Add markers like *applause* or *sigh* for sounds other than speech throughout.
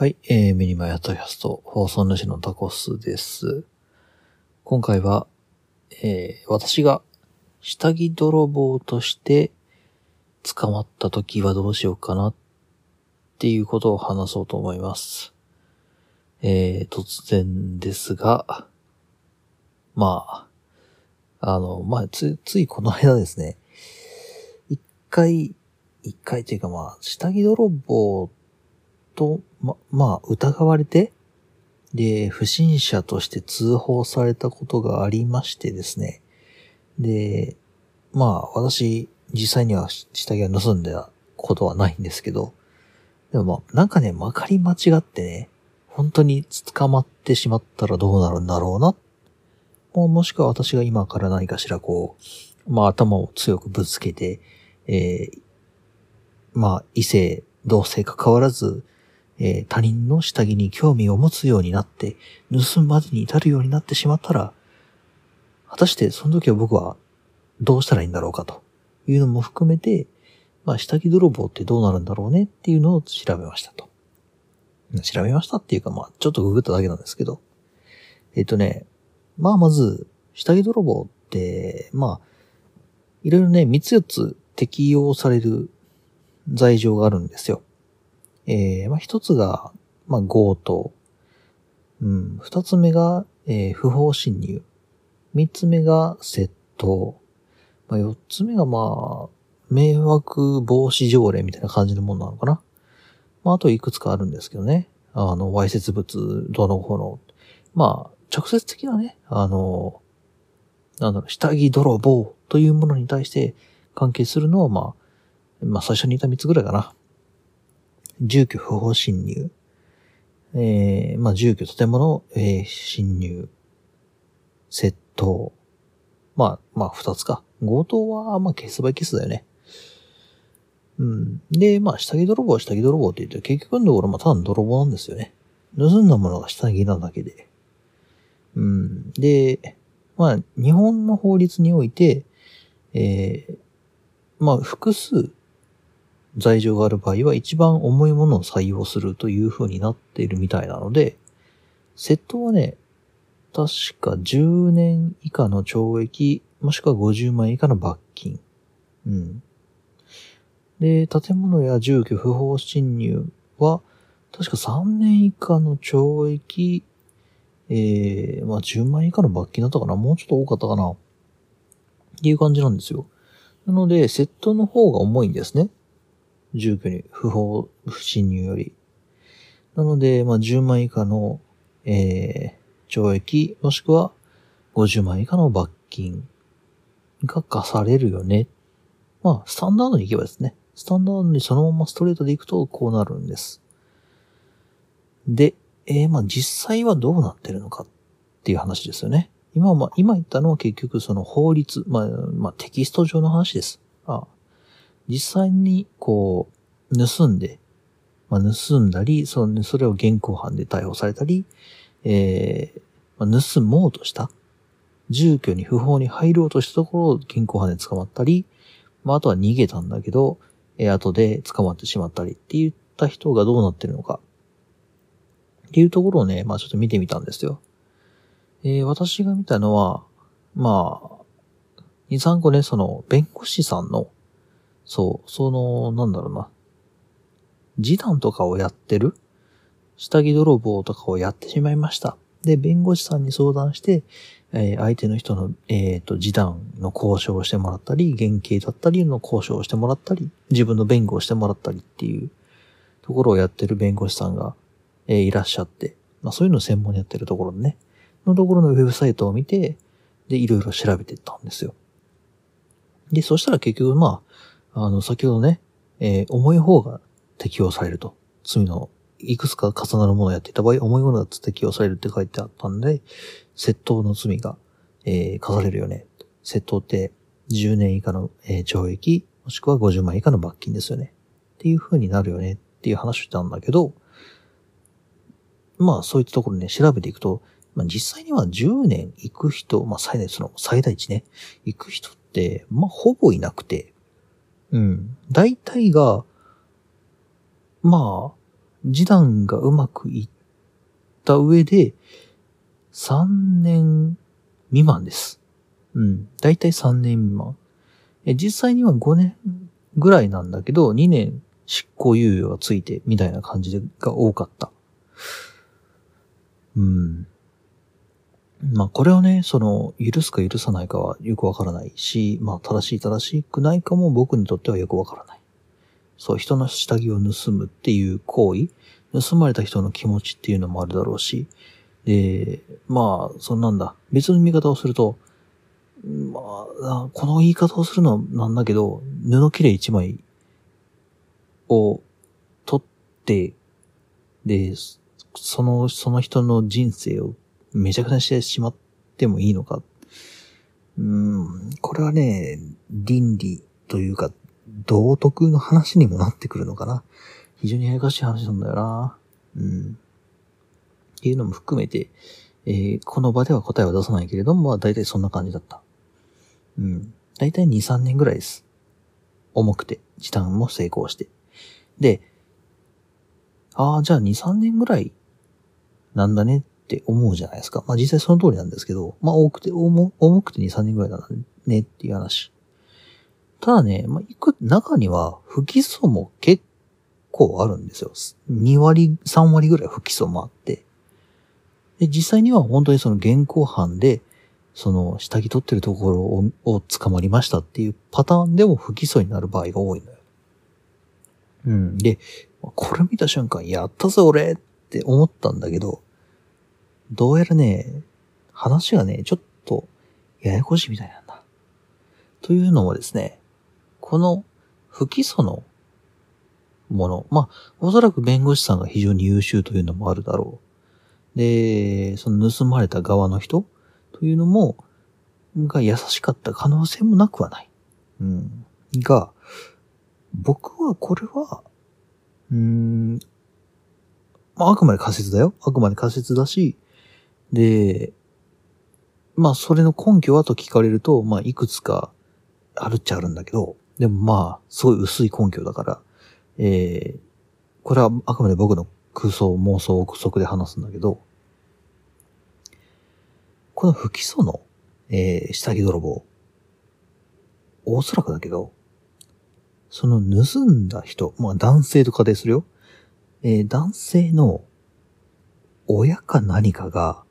はい、えー、ミニマヤトキャスト放送主のタコスです。今回は、えー、私が下着泥棒として捕まった時はどうしようかなっていうことを話そうと思います。えー、突然ですが、まあ、あの、まあ、つ、ついこの間ですね、一回、一回というかまあ、下着泥棒と、ま、まあ、疑われて、で、不審者として通報されたことがありましてですね。で、まあ、私、実際には下着を盗んだことはないんですけど、でもまあ、なんかね、まかり間違ってね、本当に捕まってしまったらどうなるんだろうな。ももしくは私が今から何かしらこう、まあ頭を強くぶつけて、えー、まあ異性、同性関わらず、えー他人の下着に興味を持つようになって、盗むまでに至るようになってしまったら、果たしてその時は僕はどうしたらいいんだろうかというのも含めて、まあ下着泥棒ってどうなるんだろうねっていうのを調べましたと。調べましたっていうかまあちょっとググっただけなんですけど。えっ、とね、まあまず、下着泥棒って、まあ、いろいろね、3つ4つ適用される罪状があるんですよ。えー、まあ一つが、まあ強盗。うん、二つ目が、えー不法侵入。三つ目が窃盗。まあ四つ目がまあ、迷惑防止条例みたいな感じのものなのかな。まああといくつかあるんですけどね。あの、わいせつ物、どのこの。まあ、直接的なね、あの、なんだろう、下着泥棒というものに対して関係するのはまあ、まあ最初に言った三つぐらいかな。住居不法侵入。えー、まあ、住居建物、えー、侵入。窃盗。まあ、まあ、二つか。強盗は、まあ、ケースバイケースだよね。うん。で、まあ、下着泥棒は下着泥棒って言って、結局のところ、まあ、ただの泥棒なんですよね。盗んだものが下着なだけで。うん。で、まあ、日本の法律において、えー、まあ、複数、罪状がある場合は一番重いものを採用するという風になっているみたいなので、窃盗はね、確か10年以下の懲役、もしくは50万円以下の罰金。うん。で、建物や住居不法侵入は、確か3年以下の懲役、えー、まあ10万円以下の罰金だったかなもうちょっと多かったかなっていう感じなんですよ。なので、窃盗の方が重いんですね。住居に不法不侵入より。なので、まあ、10万以下の、えー、懲役、もしくは50万以下の罰金が課されるよね。まあ、スタンダードに行けばですね。スタンダードにそのままストレートで行くとこうなるんです。で、えー、まあ実際はどうなってるのかっていう話ですよね。今はまあ、今言ったのは結局その法律、まあ、まあテキスト上の話です。あ実際に、こう、盗んで、まあ、盗んだり、その、それを現行犯で逮捕されたり、えーまあ、盗もうとした。住居に不法に入ろうとしたところを現行犯で捕まったり、まあ、あとは逃げたんだけど、えー後で捕まってしまったりって言った人がどうなってるのか。っていうところをね、まあちょっと見てみたんですよ。えー私が見たのは、まあ、2、3個ね、その、弁護士さんの、そう、その、なんだろうな。示談とかをやってる？下着泥棒とかをやってしまいました。で、弁護士さんに相談して、えー相手の人の、えっ、と、示談の交渉をしてもらったり、原型だったりの交渉をしてもらったり、自分の弁護をしてもらったりっていうところをやってる弁護士さんが、えーいらっしゃって、まあそういうのを専門にやってるところね、のところのウェブサイトを見て、で、いろいろ調べていったんですよ。で、そしたら結局、まあ、あの、先ほどね、えー重い方が適用されると。罪のいくつか重なるものをやっていた場合、重いものが適用されるって書いてあったんで、窃盗の罪が、えー課されるよね。窃盗って10年以下の、えー懲役、もしくは50万以下の罰金ですよね。っていう風になるよねっていう話をしたんだけど、まあそういったところね、調べていくと、まあ実際には10年行く人、まあ最大、その最大値ね、行く人って、まあほぼいなくて、うん。大体が、まあ、示談がうまくいった上で、3年未満です。うん。だいたい3年未満。え、実際には5年ぐらいなんだけど、2年執行猶予がついて、みたいな感じが多かった。うん。まあこれをね、その、許すか許さないかはよくわからないし、まあ正しい正しくないかも僕にとってはよくわからない。そう、人の下着を盗むっていう行為、盗まれた人の気持ちっていうのもあるだろうし、で、まあ、そんなんだ。別の見方をすると、まあ、この言い方をするのはなんだけど、布切れ一枚を取って、で、その、その人の人生をめちゃくちゃにしてしまってもいいのか。うん、これはね、倫理というか、道徳の話にもなってくるのかな。非常にややかしい話なんだよな。うん。っていうのも含めて、えー、この場では答えは出さないけれども、まあ大体そんな感じだった。うん。大体2、3年ぐらいです。重くて、時短も成功して。で、ああ、じゃあ2、3年ぐらいなんだねっって思うじゃないですか。まあ実際その通りなんですけど、まあ多くて、重くて2、3年ぐらいだねっていう話。ただね、まあ、いく、中には不起訴も結構あるんですよ。2割、3割ぐらい不起訴もあって。で、実際には本当にその現行犯で、その下着取ってるところをを捕まりましたっていうパターンでも不起訴になる場合が多いのよ。うん。で、これ見た瞬間、やったぞ俺って思ったんだけど、どうやらね、話がね、ちょっとややこしいみたいなんだ。というのもですね、この不起訴のもの、まあ、おそらく弁護士さんが非常に優秀というのもあるだろう。で、その盗まれた側の人というのも、が優しかった可能性もなくはない。うん。が、僕はこれは、うーん、まあ、あくまで仮説だよ。あくまで仮説だし、で、まあ、それの根拠はと聞かれると、まあ、いくつかあるっちゃあるんだけど、でもまあ、すごい薄い根拠だから、えー、これはあくまで僕の空想、妄想、憶測で話すんだけど、この不起訴の、えー、下着泥棒、おそらくだけど、その盗んだ人、まあ男性と仮定するよ。えー、男性の親か何かが、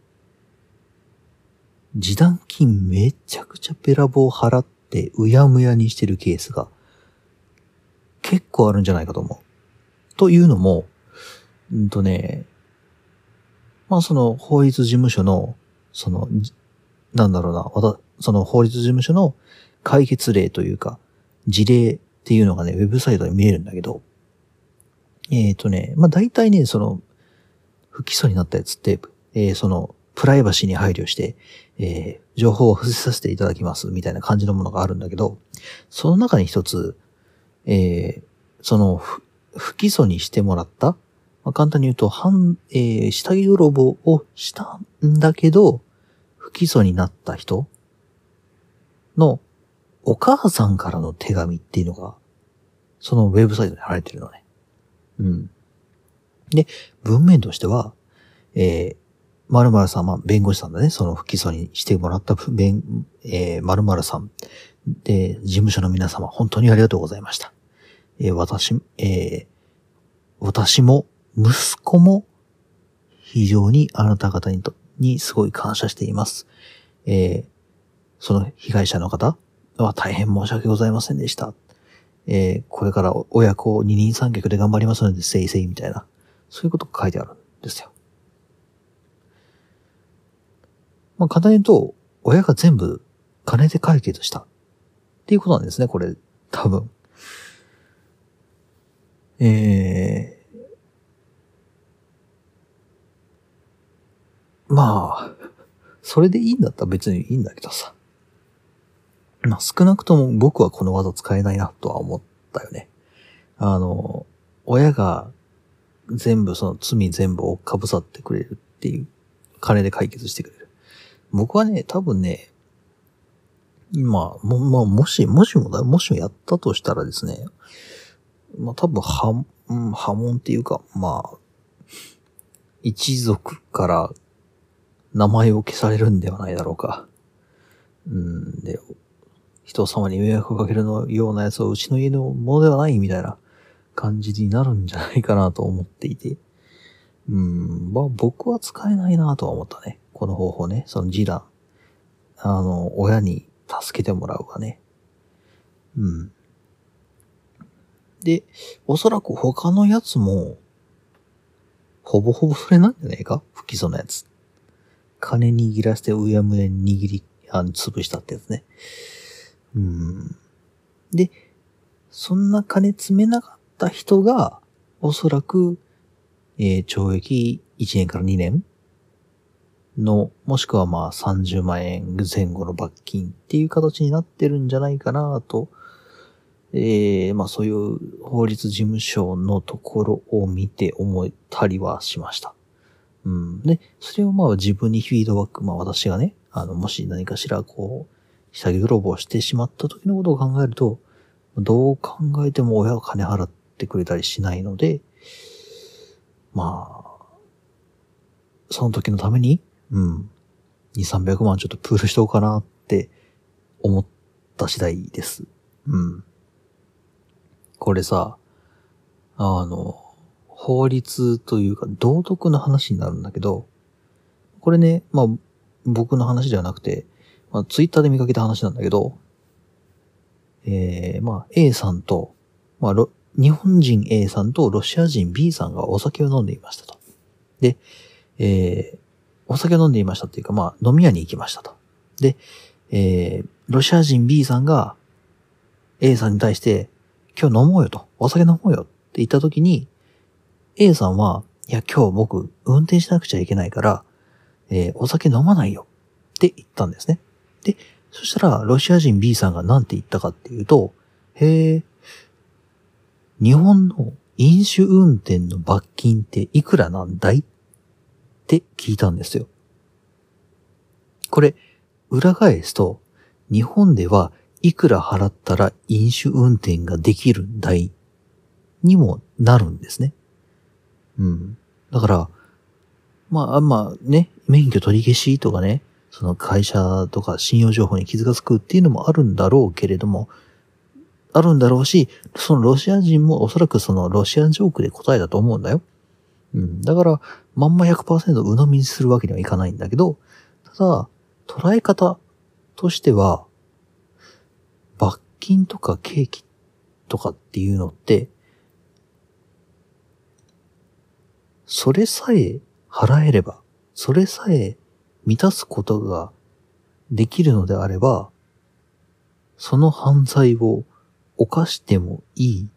示談金めちゃくちゃべらぼう払ってうやむやにしてるケースが結構あるんじゃないかと思う。というのも、うんとね、まあその法律事務所のその、なんだろうな、わた、その法律事務所の解決例というか、事例っていうのがね、ウェブサイトで見えるんだけど、えっ、ー、とね、まあ、大体ね、その、不起訴になったやつって、えー、その、プライバシーに配慮して、えー、情報を伏せさせていただきます、みたいな感じのものがあるんだけど、その中に一つ、えー、その、不起訴にしてもらったまあ、簡単に言うと、半、えー、下着泥棒をしたんだけど、不起訴になった人のお母さんからの手紙っていうのが、そのウェブサイトに貼られてるのね。うん。で、文面としては、えー、〇〇さん、まあ、弁護士さんだね。その不起訴にしてもらった弁、えー、〇〇さん。で、事務所の皆様、本当にありがとうございました。えー、私、えー、私も、息子も、非常にあなた方にと、にすごい感謝しています。えー、その被害者の方は大変申し訳ございませんでした。えー、これから親子二人三脚で頑張りますので、せいせいみたいな、そういうことが書いてあるんですよ。まあ、簡単に言うと、親が全部金で解決したっていうことなんですね、これ、多分。えー、まあ、それでいいんだったら別にいいんだけどさ。まあ少なくとも僕はこの技使えないなとは思ったよね。あの、親が全部その罪全部をかぶさってくれるっていう、金で解決してくれる。僕はね、多分ね、まあ、も、まあ、もし、もしもだ、もしもやったとしたらですね、まあ多分は、うん、波紋っていうか、まあ、一族から名前を消されるんではないだろうか。うん、で、人様に迷惑をかけるのようなやつはうちの家のものではないみたいな感じになるんじゃないかなと思っていて。うん、まあ僕は使えないなとは思ったね。この方法ね。その示談。あの、親に助けてもらうがね。うん。で、おそらく他のやつも、ほぼほぼそれなんじゃねえか？不起訴のやつ。金握らせてうやむやに握り、あの、潰したってやつね。うん。で、そんな金詰めなかった人が、おそらく、えー、懲役1年から2年の、もしくはまあ30万円前後の罰金っていう形になってるんじゃないかなと、えー、まあそういう法律事務所のところを見て思ったりはしました。うん。で、それをまあ自分にフィードバック、まあ私がね、あの、もし何かしらこう、下着泥棒してしまった時のことを考えると、どう考えても親は金払ってくれたりしないので、まあ、その時のために、うん、2、300万ちょっとプールしとこうかなって思った次第です。うん。これさ、あの、法律というか道徳の話になるんだけど、これね、まあ、僕の話ではなくて、まあ、ツイッターで見かけた話なんだけど、えー、まあ、A さんと、まあ、日本人 A さんとロシア人 B さんがお酒を飲んでいましたと。で、えー、お酒を飲んでいましたっていうか、まあ、飲み屋に行きましたと。で、えー、ロシア人 B さんが A さんに対して、今日飲もうよと、お酒飲もうよって言った時に、A さんは、いや、今日僕、運転しなくちゃいけないから、えー、お酒飲まないよって言ったんですね。で、そしたら、ロシア人 B さんが何て言ったかっていうと、へえ、日本の飲酒運転の罰金っていくらなんだい？って聞いたんですよ。これ、裏返すと、日本ではいくら払ったら飲酒運転ができるんだいにもなるんですね。うん。だから、まあ、まあね、免許取り消しとかね、その会社とか信用情報に傷がつくっていうのもあるんだろうけれども、あるんだろうし、そのロシア人もおそらくそのロシアンジョークで答えだと思うんだよ。うん。だから、まんま100%鵜呑みにするわけにはいかないんだけど、ただ、捉え方としては、罰金とかケーキとかっていうのって、それさえ払えれば、それさえ満たすことができるのであれば、その犯罪を犯してもいい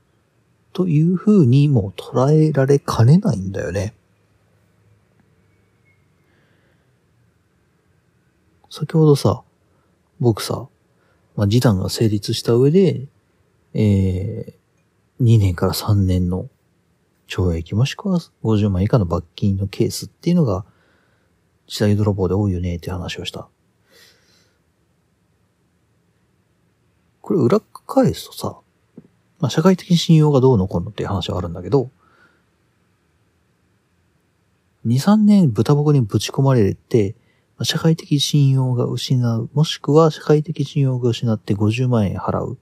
という風にも捉えられかねないんだよね。先ほどさ、僕さ、まあ、示談が成立した上で、えー、2年から3年の懲役もしくは50万以下の罰金のケースっていうのが下着泥棒で多いよねって話をした。これ裏返すとさ、まあ、社会的信用がどうのこうのっていう話はあるんだけど、2、3年豚箱にぶち込まれて、社会的信用が失う、もしくは社会的信用が失って50万円払う。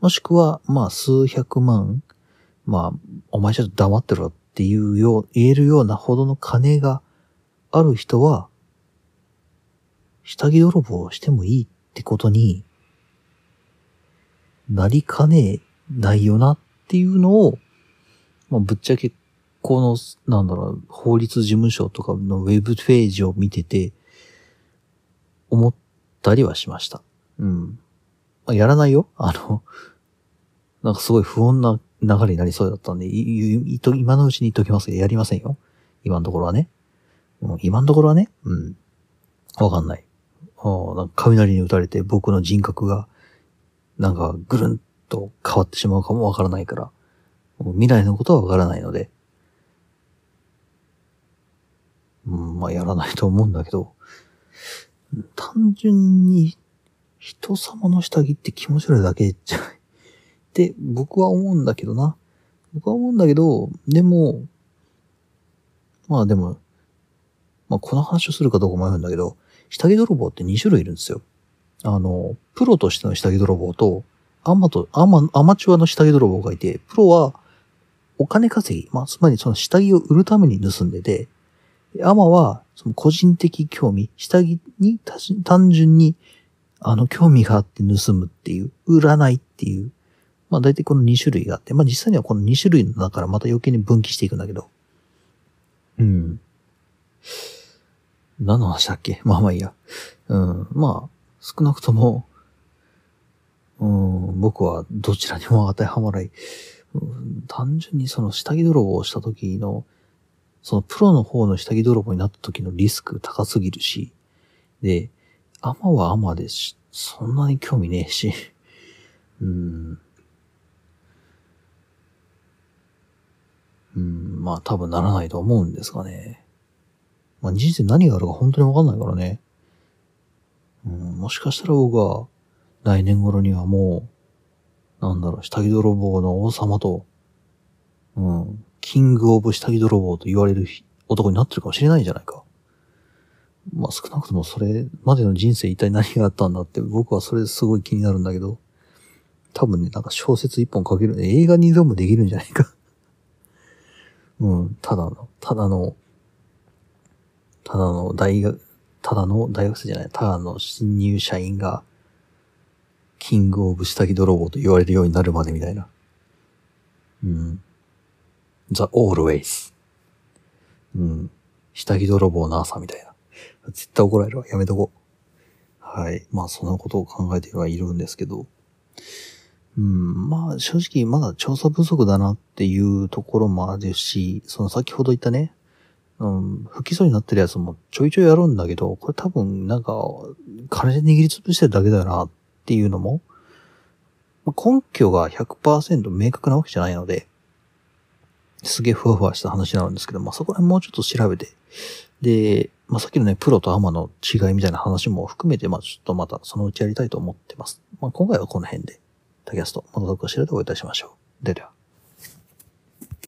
もしくは、まあ、数百万、まあ、お前ちょっと黙ってろっていうよう、言えるようなほどの金がある人は、下着泥棒をしてもいいってことになりかねないよなっていうのを、まあ、ぶっちゃけ、この、なんだろう、法律事務所とかのウェブページを見てて、思ったりはしました。うん。まあ、やらないよあの、なんかすごい不穏な流れになりそうだったんで、今のうちに言っときますけど、やりませんよ。今のところはね。うん、今のところはね、うん。わかんない。なんか雷に打たれて僕の人格が、なんかぐるんと変わってしまうかもわからないから、未来のことはわからないので、うん、まあやらないと思うんだけど、単純に人様の下着って気持ち悪いだけじゃないって僕は思うんだけどな。僕は思うんだけど、でも、まあでも、まあこの話をするかどうか迷うんだけど、下着泥棒って2種類いるんですよ。あの、プロとしての下着泥棒と、アマと、アマ、アマチュアの下着泥棒がいて、プロはお金稼ぎ、まあつまりその下着を売るために盗んでて、アマはその個人的興味、下着に単純にあの興味があって盗むっていう、売らないっていう、まあ大体この2種類があって、まあ実際にはこの2種類の中からまた余計に分岐していくんだけど、うん。何の話だっけ？*laughs* まあまあいいや。うん。まあ、少なくとも、うん、僕はどちらにも当てはまらない。単純にその下着泥棒をした時の、そのプロの方の下着泥棒になった時のリスク高すぎるし、で、アマはアマですし、そんなに興味ねえし、うん。うん、まあ多分ならないと思うんですがね。まあ人生何があるか本当にわかんないからね。うん、もしかしたら僕は来年頃にはもう、なんだろう、下着泥棒の王様と、うん、キングオブ下着泥棒と言われる男になってるかもしれないじゃないか。まあ少なくともそれまでの人生一体何があったんだって僕はそれすごい気になるんだけど、多分ね、なんか小説一本書ける、映画にでもできるんじゃないか *laughs* うん、ただの、ただの、ただの大学、ただの大学生じゃない、ただの新入社員が、キングオブ下着泥棒と言われるようになるまでみたいな。うん。the always. うん。下着泥棒の朝みたいな。絶対怒られるわ。やめとこう。はい。まあ、そんなことを考えてはいるんですけど。うん、まあ、正直まだ調査不足だなっていうところもあるし、その先ほど言ったね、うん、不起訴になってるやつもちょいちょいやるんだけど、これ多分なんか、金で握りつぶしてるだけだよなっていうのも、根拠が100%明確なわけじゃないので、すげえふわふわした話なんですけど、まあ、そこら辺もうちょっと調べて、で、まあ、さっきのね、プロとアマの違いみたいな話も含めて、まあ、ちょっとまたそのうちやりたいと思ってます。まあ、今回はこの辺で、タキャスト、またどこかしらでお会いいたしましょう。ではでは。